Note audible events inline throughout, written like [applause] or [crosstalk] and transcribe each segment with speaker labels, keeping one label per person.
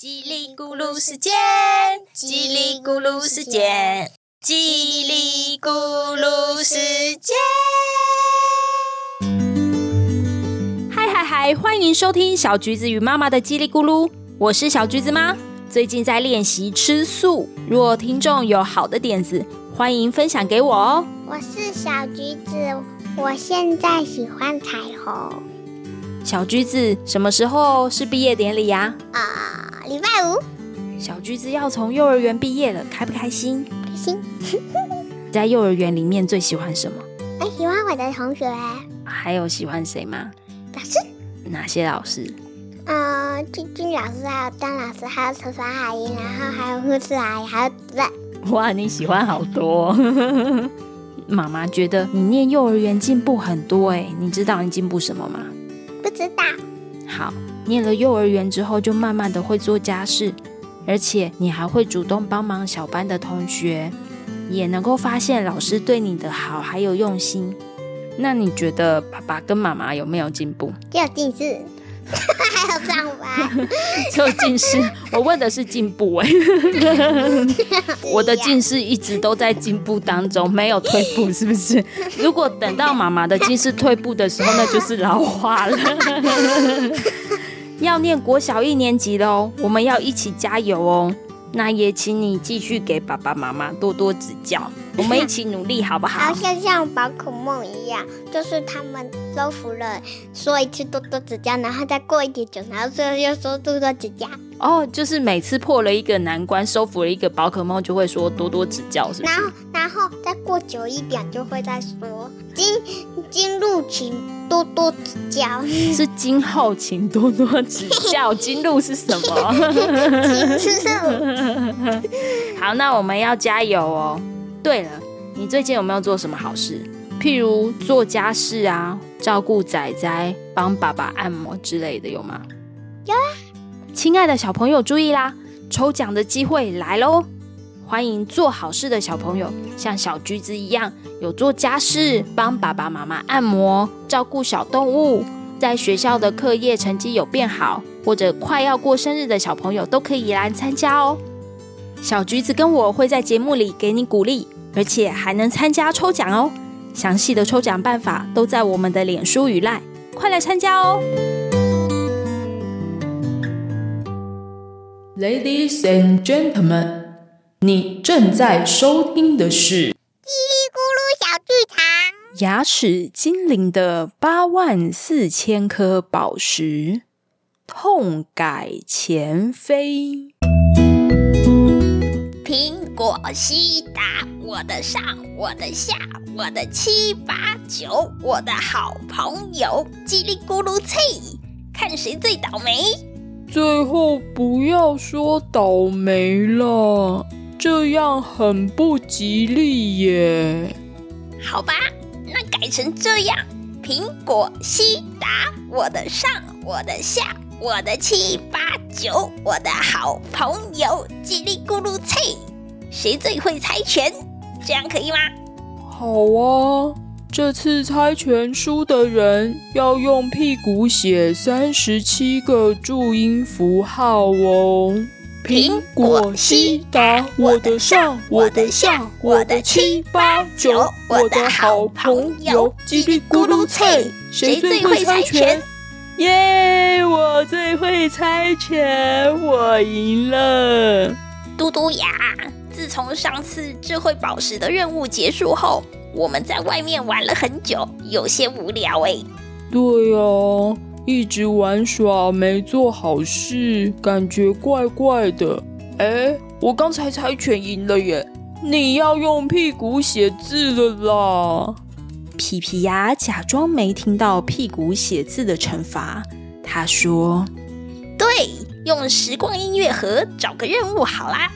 Speaker 1: 叽里咕噜时间，叽里咕噜时间，叽里咕噜时间。
Speaker 2: 嗨嗨嗨！欢迎收听小橘子与妈妈的叽里咕噜，我是小橘子妈。最近在练习吃素，若听众有好的点子，欢迎分享给我哦。
Speaker 3: 我是小橘子，我现在喜欢彩虹。
Speaker 2: 小橘子，什么时候是毕业典礼呀？
Speaker 3: 啊，礼拜五。
Speaker 2: 小橘子要从幼儿园毕业了，开不开心？
Speaker 3: 开心。[laughs]
Speaker 2: 在幼儿园里面最喜欢什么？
Speaker 3: 我喜欢我的同学。
Speaker 2: 还有喜欢谁吗？
Speaker 3: 老师。
Speaker 2: 哪些老师？
Speaker 3: 嗯，俊俊老师，还有张老师，还有陈凡阿姨，然后还有护士阿姨，还有主任。
Speaker 2: 哇，你喜欢好多。[laughs] 妈妈觉得你念幼儿园进步很多哎，你知道你进步什么吗？
Speaker 3: 不知道。
Speaker 2: 好，念了幼儿园之后，就慢慢的会做家事，而且你还会主动帮忙小班的同学，也能够发现老师对你的好还有用心。那你觉得爸爸跟妈妈有没有进步？
Speaker 3: 有近视，还有 [laughs] 上班，[laughs]
Speaker 2: 只有近视。我问的是进步哎，[laughs] 我的近视一直都在进步当中，没有退步，是不是？如果等到妈妈的近视退步的时候，那就是老化了。要念国小一年级了哦，我们要一起加油哦。那也请你继续给爸爸妈妈多多指教，我们一起努力，好不好？
Speaker 3: 好像像宝可梦一样，就是他们收服了，说一次多多指教，然后再过一点久，然后最后又说多多指教。
Speaker 2: 哦，就是每次破了一个难关，收服了一个宝可梦，就会说多多指教，是不是？
Speaker 3: 然后，然后再过久一点，就会再说金金鹿请多多指教，
Speaker 2: 是今后请多多指教。[laughs] 金鹿是什么？[laughs] 好，那我们要加油哦。对了，你最近有没有做什么好事？譬如做家事啊，照顾仔仔，帮爸爸按摩之类的，有吗？
Speaker 3: 有啊。
Speaker 2: 亲爱的小朋友，注意啦！抽奖的机会来喽！欢迎做好事的小朋友，像小橘子一样，有做家事、帮爸爸妈妈按摩、照顾小动物，在学校的课业成绩有变好，或者快要过生日的小朋友，都可以来参加哦。小橘子跟我会在节目里给你鼓励，而且还能参加抽奖哦。详细的抽奖办法都在我们的脸书与赖，快来参加哦
Speaker 4: ！Ladies and gentlemen，你正在收听的是《叽
Speaker 3: 里咕噜小剧场》。
Speaker 2: 牙齿精灵的八万四千颗宝石，痛改前非。
Speaker 1: 苹果西达，我的上，我的下，我的七八九，我的好朋友，叽里咕噜脆，看谁最倒霉。
Speaker 4: 最后不要说倒霉了，这样很不吉利耶。
Speaker 1: 好吧，那改成这样：苹果西达，我的上，我的下，我的七八九，我的好朋友叽里咕噜脆，谁最会猜拳？这样可以吗？
Speaker 4: 好啊。这次猜拳输的人要用屁股写三十七个注音符号哦。
Speaker 1: 苹果西打，我的上，我的下，我的七八九，我的好朋友叽里咕噜脆，谁最会猜拳？
Speaker 4: 耶！我最会猜拳，我赢了。
Speaker 1: 嘟嘟呀，自从上次智慧宝石的任务结束后。我们在外面玩了很久，有些无聊哎。
Speaker 4: 对呀，一直玩耍没做好事，感觉怪怪的。哎，我刚才猜拳赢了耶！你要用屁股写字了啦！
Speaker 2: 皮皮鸭假装没听到屁股写字的惩罚，他说：“
Speaker 1: 对，用时光音乐盒找个任务好啦。”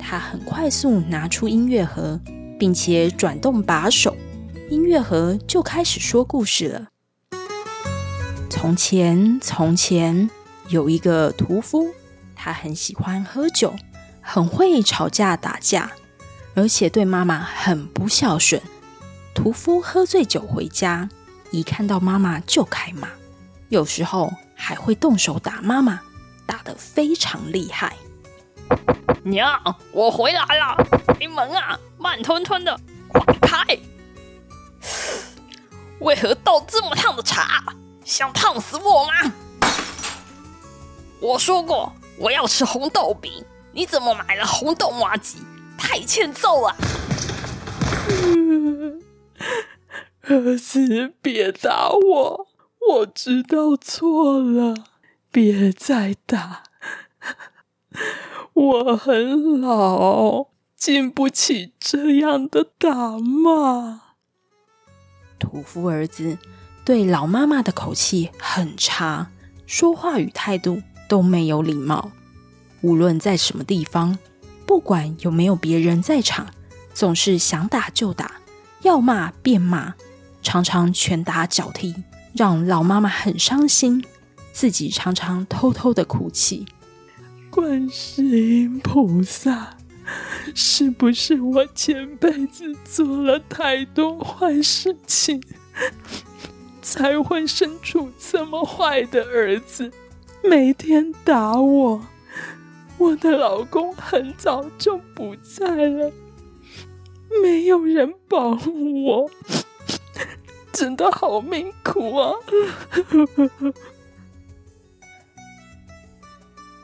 Speaker 2: 他很快速拿出音乐盒。并且转动把手，音乐盒就开始说故事了。从前，从前有一个屠夫，他很喜欢喝酒，很会吵架打架，而且对妈妈很不孝顺。屠夫喝醉酒回家，一看到妈妈就开骂，有时候还会动手打妈妈。打得非常厉害。
Speaker 4: 娘，我回来了！开门啊，慢吞吞的，快开！为何倒这么烫的茶？想烫死我吗？我说过我要吃红豆饼，你怎么买了红豆麻吉？太欠揍了！
Speaker 5: 儿子，别打我，我知道错了，别再打。我很老，经不起这样的打骂。
Speaker 2: 屠夫儿子对老妈妈的口气很差，说话与态度都没有礼貌。无论在什么地方，不管有没有别人在场，总是想打就打，要骂便骂，常常拳打脚踢，让老妈妈很伤心，自己常常偷偷的哭泣。
Speaker 5: 观世音菩萨，是不是我前辈子做了太多坏事情，才会生出这么坏的儿子，每天打我？我的老公很早就不在了，没有人保护我，真的好命苦啊！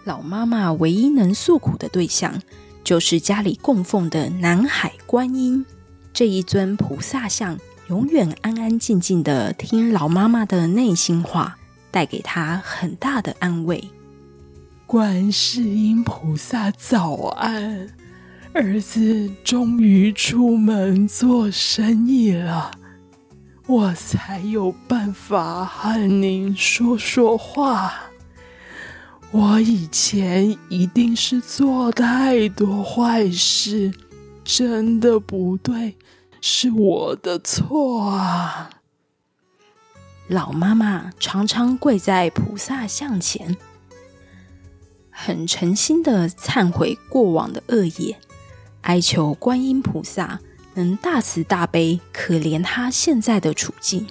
Speaker 2: 老妈妈唯一能诉苦的对象，就是家里供奉的南海观音这一尊菩萨像，永远安安静静的听老妈妈的内心话，带给她很大的安慰。
Speaker 5: 观世音菩萨早安，儿子终于出门做生意了，我才有办法和您说说话。我以前一定是做太多坏事，真的不对，是我的错啊！
Speaker 2: 老妈妈常常跪在菩萨像前，很诚心的忏悔过往的恶业，哀求观音菩萨能大慈大悲，可怜他现在的处境，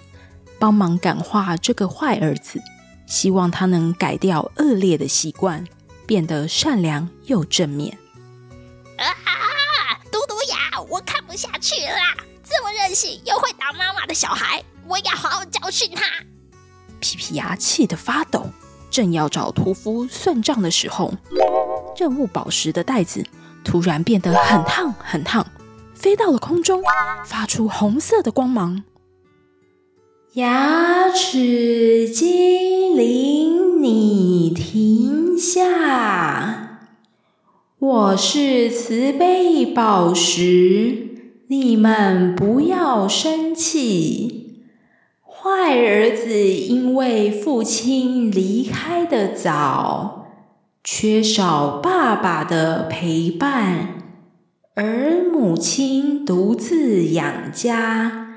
Speaker 2: 帮忙感化这个坏儿子。希望他能改掉恶劣的习惯，变得善良又正面。
Speaker 1: 啊！嘟嘟呀，我看不下去啦！这么任性又会打妈妈的小孩，我要好好教训他！
Speaker 2: 皮皮牙气得发抖，正要找屠夫算账的时候，任务宝石的袋子突然变得很烫很烫，飞到了空中，发出红色的光芒。牙齿精灵，你停下！我是慈悲宝石，你们不要生气。坏儿子因为父亲离开的早，缺少爸爸的陪伴，而母亲独自养家。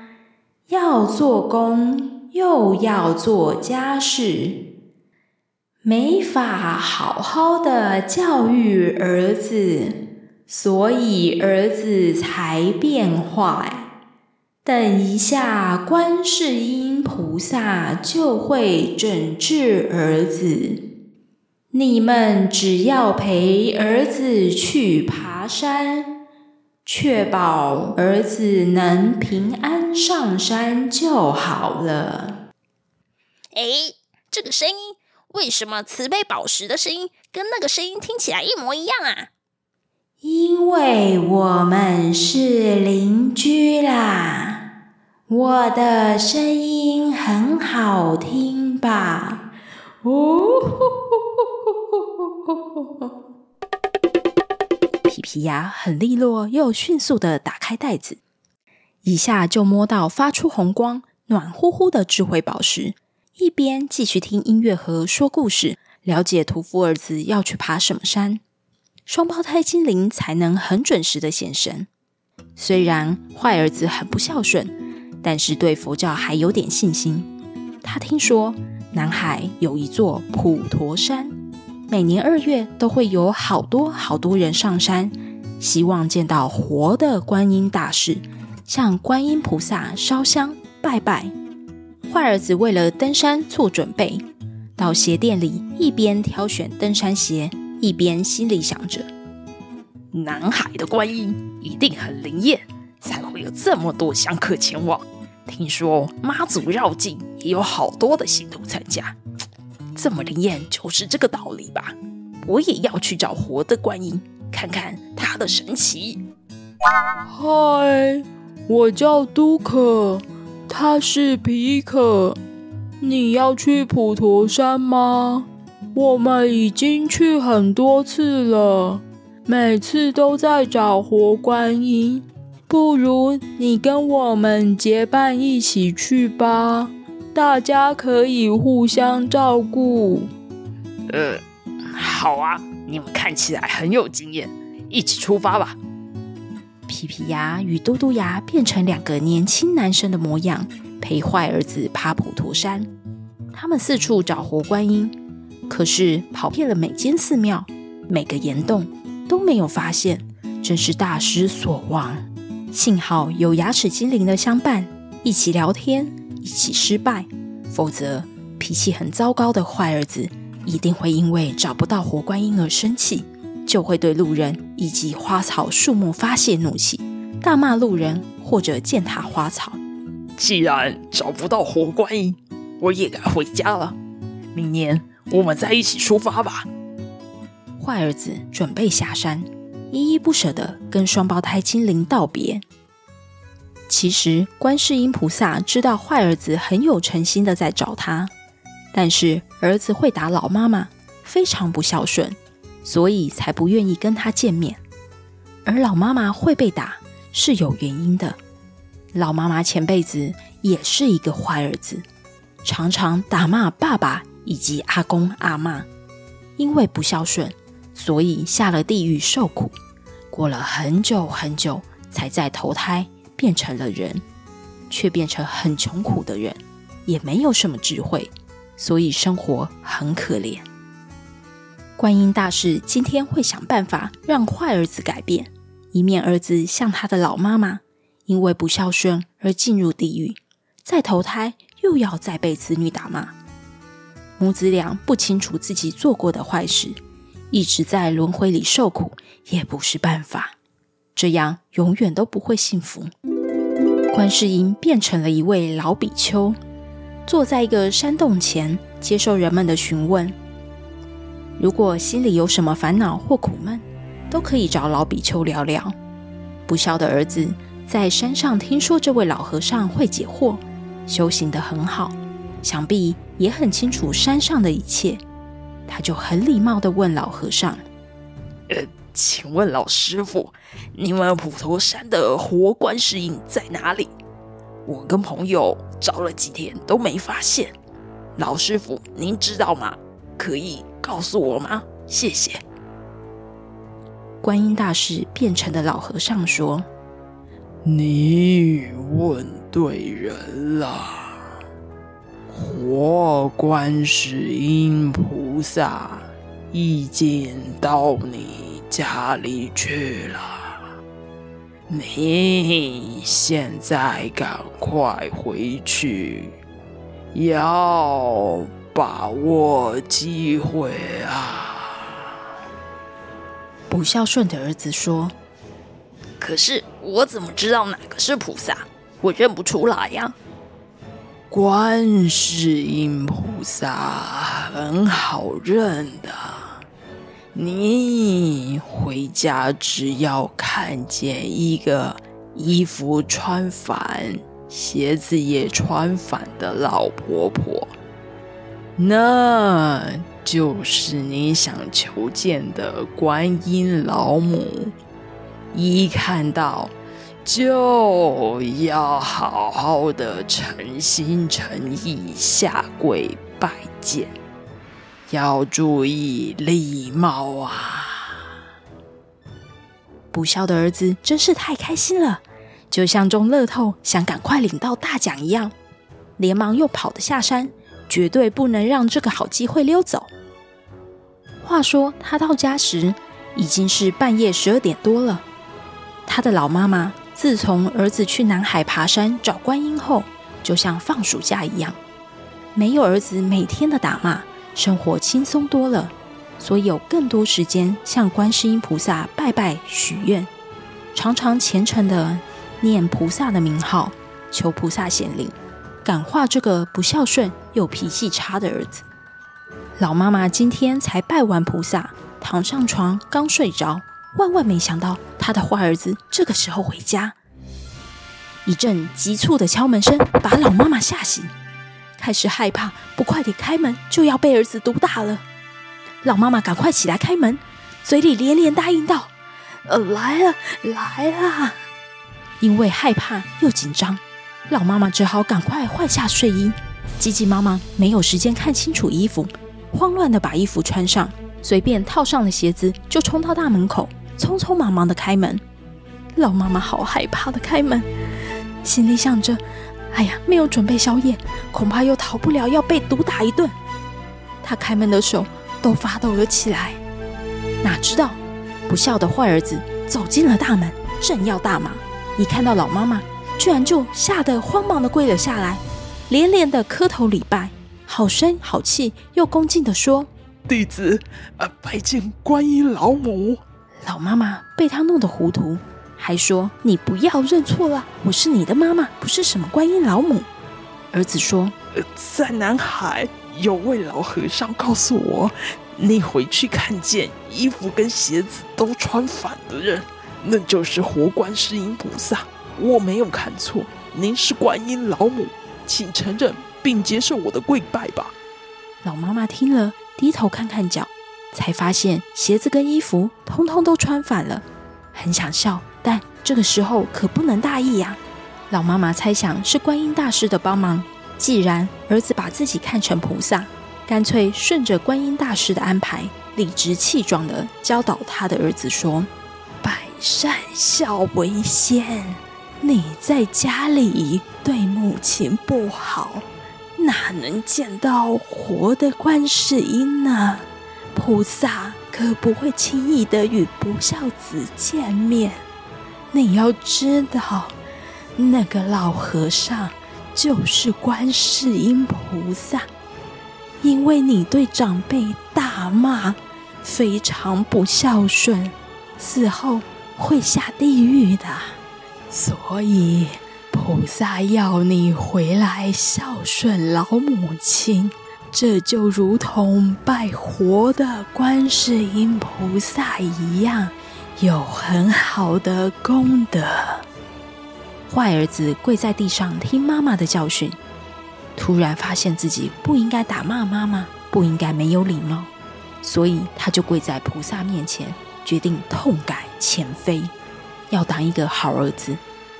Speaker 2: 要做工，又要做家事，没法好好的教育儿子，所以儿子才变坏。等一下，观世音菩萨就会整治儿子。你们只要陪儿子去爬山。确保儿子能平安上山就好了。
Speaker 1: 哎，这个声音为什么慈悲宝石的声音跟那个声音听起来一模一样啊？
Speaker 2: 因为我们是邻居啦，我的声音很好听吧？哦。[laughs] 皮皮鸭很利落又迅速的打开袋子，一下就摸到发出红光、暖乎乎的智慧宝石。一边继续听音乐和说故事，了解屠夫儿子要去爬什么山。双胞胎精灵才能很准时的现身。虽然坏儿子很不孝顺，但是对佛教还有点信心。他听说南海有一座普陀山。每年二月都会有好多好多人上山，希望见到活的观音大士，向观音菩萨烧香拜拜。坏儿子为了登山做准备，到鞋店里，一边挑选登山鞋，一边心里想着：
Speaker 6: 南海的观音一定很灵验，才会有这么多香客前往。听说妈祖绕境也有好多的信徒参加，这么灵验就是这个道理吧？我也要去找活的观音，看看他的神奇。
Speaker 4: 嗨，我叫都可，他是皮可。你要去普陀山吗？我们已经去很多次了，每次都在找活观音。不如你跟我们结伴一起去吧，大家可以互相照顾。
Speaker 6: 呃，好啊，你们看起来很有经验，一起出发吧。
Speaker 2: 皮皮鸭与嘟嘟鸭变成两个年轻男生的模样，陪坏儿子爬普陀山。他们四处找活观音，可是跑遍了每间寺庙、每个岩洞，都没有发现，真是大失所望。幸好有牙齿精灵的相伴，一起聊天，一起失败。否则，脾气很糟糕的坏儿子一定会因为找不到活观音而生气，就会对路人以及花草树木发泄怒气，大骂路人或者践踏花草。
Speaker 6: 既然找不到活观音，我也该回家了。明年我们再一起出发吧。
Speaker 2: 坏儿子准备下山。依依不舍的跟双胞胎精灵道别。其实，观世音菩萨知道坏儿子很有诚心的在找他，但是儿子会打老妈妈，非常不孝顺，所以才不愿意跟他见面。而老妈妈会被打是有原因的，老妈妈前辈子也是一个坏儿子，常常打骂爸爸以及阿公阿妈，因为不孝顺，所以下了地狱受苦。过了很久很久，才再投胎变成了人，却变成很穷苦的人，也没有什么智慧，所以生活很可怜。观音大士今天会想办法让坏儿子改变，以免儿子像他的老妈妈，因为不孝顺而进入地狱，再投胎又要再被子女打骂。母子俩不清楚自己做过的坏事。一直在轮回里受苦也不是办法，这样永远都不会幸福。观世音变成了一位老比丘，坐在一个山洞前，接受人们的询问。如果心里有什么烦恼或苦闷，都可以找老比丘聊聊。不孝的儿子在山上听说这位老和尚会解惑，修行得很好，想必也很清楚山上的一切。他就很礼貌的问老和尚：“，
Speaker 6: 请问老师傅，你们普陀山的活观世音在哪里？我跟朋友找了几天都没发现。老师傅，您知道吗？可以告诉我吗？谢谢。”
Speaker 2: 观音大士变成的老和尚说：“
Speaker 5: 你问对人了。”活观世音菩萨一见到你家里去了，你现在赶快回去，要把握机会啊！
Speaker 2: 不孝顺的儿子说：“
Speaker 6: 可是我怎么知道哪个是菩萨？我认不出来呀。”
Speaker 5: 观世音菩萨很好认的，你回家只要看见一个衣服穿反、鞋子也穿反的老婆婆，那就是你想求见的观音老母。一看到。就要好好的诚心诚意下跪拜见，要注意礼貌啊！
Speaker 2: 不孝的儿子真是太开心了，就像中乐透想赶快领到大奖一样，连忙又跑了下山，绝对不能让这个好机会溜走。话说他到家时已经是半夜十二点多了，他的老妈妈。自从儿子去南海爬山找观音后，就像放暑假一样，没有儿子每天的打骂，生活轻松多了，所以有更多时间向观世音菩萨拜拜许愿，常常虔诚的念菩萨的名号，求菩萨显灵，感化这个不孝顺又脾气差的儿子。老妈妈今天才拜完菩萨，躺上床刚睡着，万万没想到她的坏儿子这个时候回家。一阵急促的敲门声把老妈妈吓醒，开始害怕，不快点开门就要被儿子毒打了。老妈妈赶快起来开门，嘴里连连答应道：“呃，来了，来了。”因为害怕又紧张，老妈妈只好赶快换下睡衣，急急忙忙没有时间看清楚衣服，慌乱的把衣服穿上，随便套上了鞋子就冲到大门口，匆匆忙忙的开门。老妈妈好害怕的开门。心里想着：“哎呀，没有准备宵夜，恐怕又逃不了要被毒打一顿。”他开门的手都发抖了起来。哪知道，不孝的坏儿子走进了大门，正要大骂，一看到老妈妈，居然就吓得慌忙的跪了下来，连连的磕头礼拜，好声好气又恭敬的说：“
Speaker 5: 弟子啊，拜见观音老母。”
Speaker 2: 老妈妈被他弄得糊涂。还说你不要认错了，我是你的妈妈，不是什么观音老母。儿子说，
Speaker 5: 在南海有位老和尚告诉我，你回去看见衣服跟鞋子都穿反的人，那就是活观世音菩萨。我没有看错，您是观音老母，请承认并接受我的跪拜吧。
Speaker 2: 老妈妈听了，低头看看脚，才发现鞋子跟衣服通通都穿反了，很想笑。但这个时候可不能大意呀！老妈妈猜想是观音大师的帮忙。既然儿子把自己看成菩萨，干脆顺着观音大师的安排，理直气壮地教导他的儿子说：“百善孝为先，你在家里对母亲不好，哪能见到活的观世音呢？菩萨可不会轻易的与不孝子见面。”你要知道，那个老和尚就是观世音菩萨，因为你对长辈大骂，非常不孝顺，死后会下地狱的。所以菩萨要你回来孝顺老母亲，这就如同拜活的观世音菩萨一样。有很好的功德。坏儿子跪在地上听妈妈的教训，突然发现自己不应该打骂妈妈，不应该没有礼貌，所以他就跪在菩萨面前，决定痛改前非，要当一个好儿子，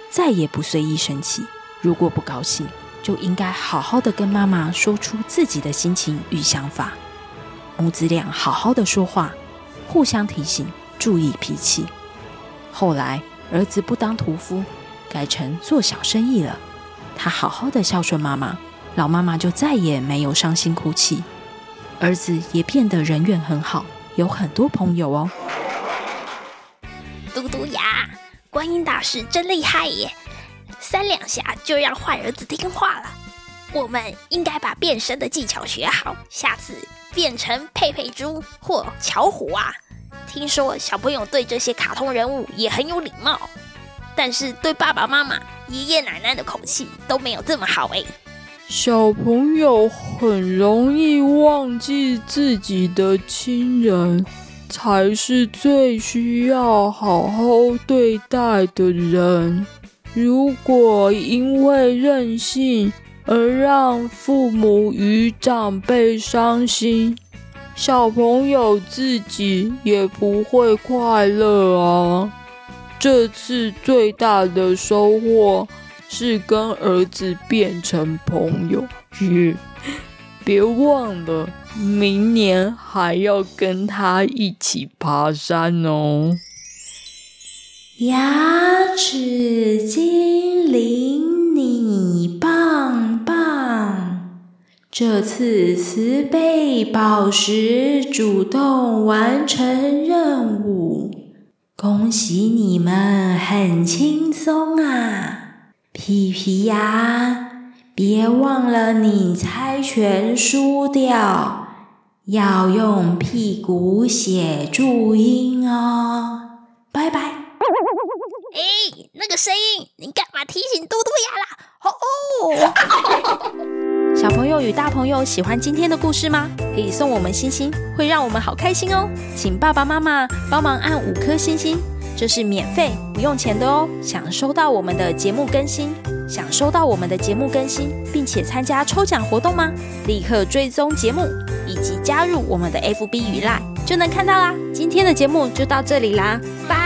Speaker 2: 再也不随意生气。如果不高兴，就应该好好的跟妈妈说出自己的心情与想法。母子俩好好的说话，互相提醒。注意脾气。后来，儿子不当屠夫，改成做小生意了。他好好的孝顺妈妈，老妈妈就再也没有伤心哭泣。儿子也变得人缘很好，有很多朋友哦。
Speaker 1: 嘟嘟呀，观音大师真厉害耶！三两下就让坏儿子听话了。我们应该把变身的技巧学好，下次变成佩佩猪或巧虎啊。听说小朋友对这些卡通人物也很有礼貌，但是对爸爸妈妈、爷爷奶奶的口气都没有这么好哎。
Speaker 4: 小朋友很容易忘记自己的亲人才是最需要好好对待的人。如果因为任性而让父母与长辈伤心，小朋友自己也不会快乐啊！这次最大的收获是跟儿子变成朋友，别忘了明年还要跟他一起爬山哦。
Speaker 2: 牙齿精灵，你棒棒！这次慈悲宝石主动完成任务，恭喜你们很轻松啊！皮皮呀，别忘了你猜拳输掉，要用屁股写注音哦。拜拜。
Speaker 1: 哎，那个声音，你干嘛提醒
Speaker 2: 大朋友喜欢今天的故事吗？可以送我们星星，会让我们好开心哦。请爸爸妈妈帮忙按五颗星星，这是免费不用钱的哦。想收到我们的节目更新，想收到我们的节目更新，并且参加抽奖活动吗？立刻追踪节目以及加入我们的 FB 与 Line，就能看到啦。今天的节目就到这里啦，拜。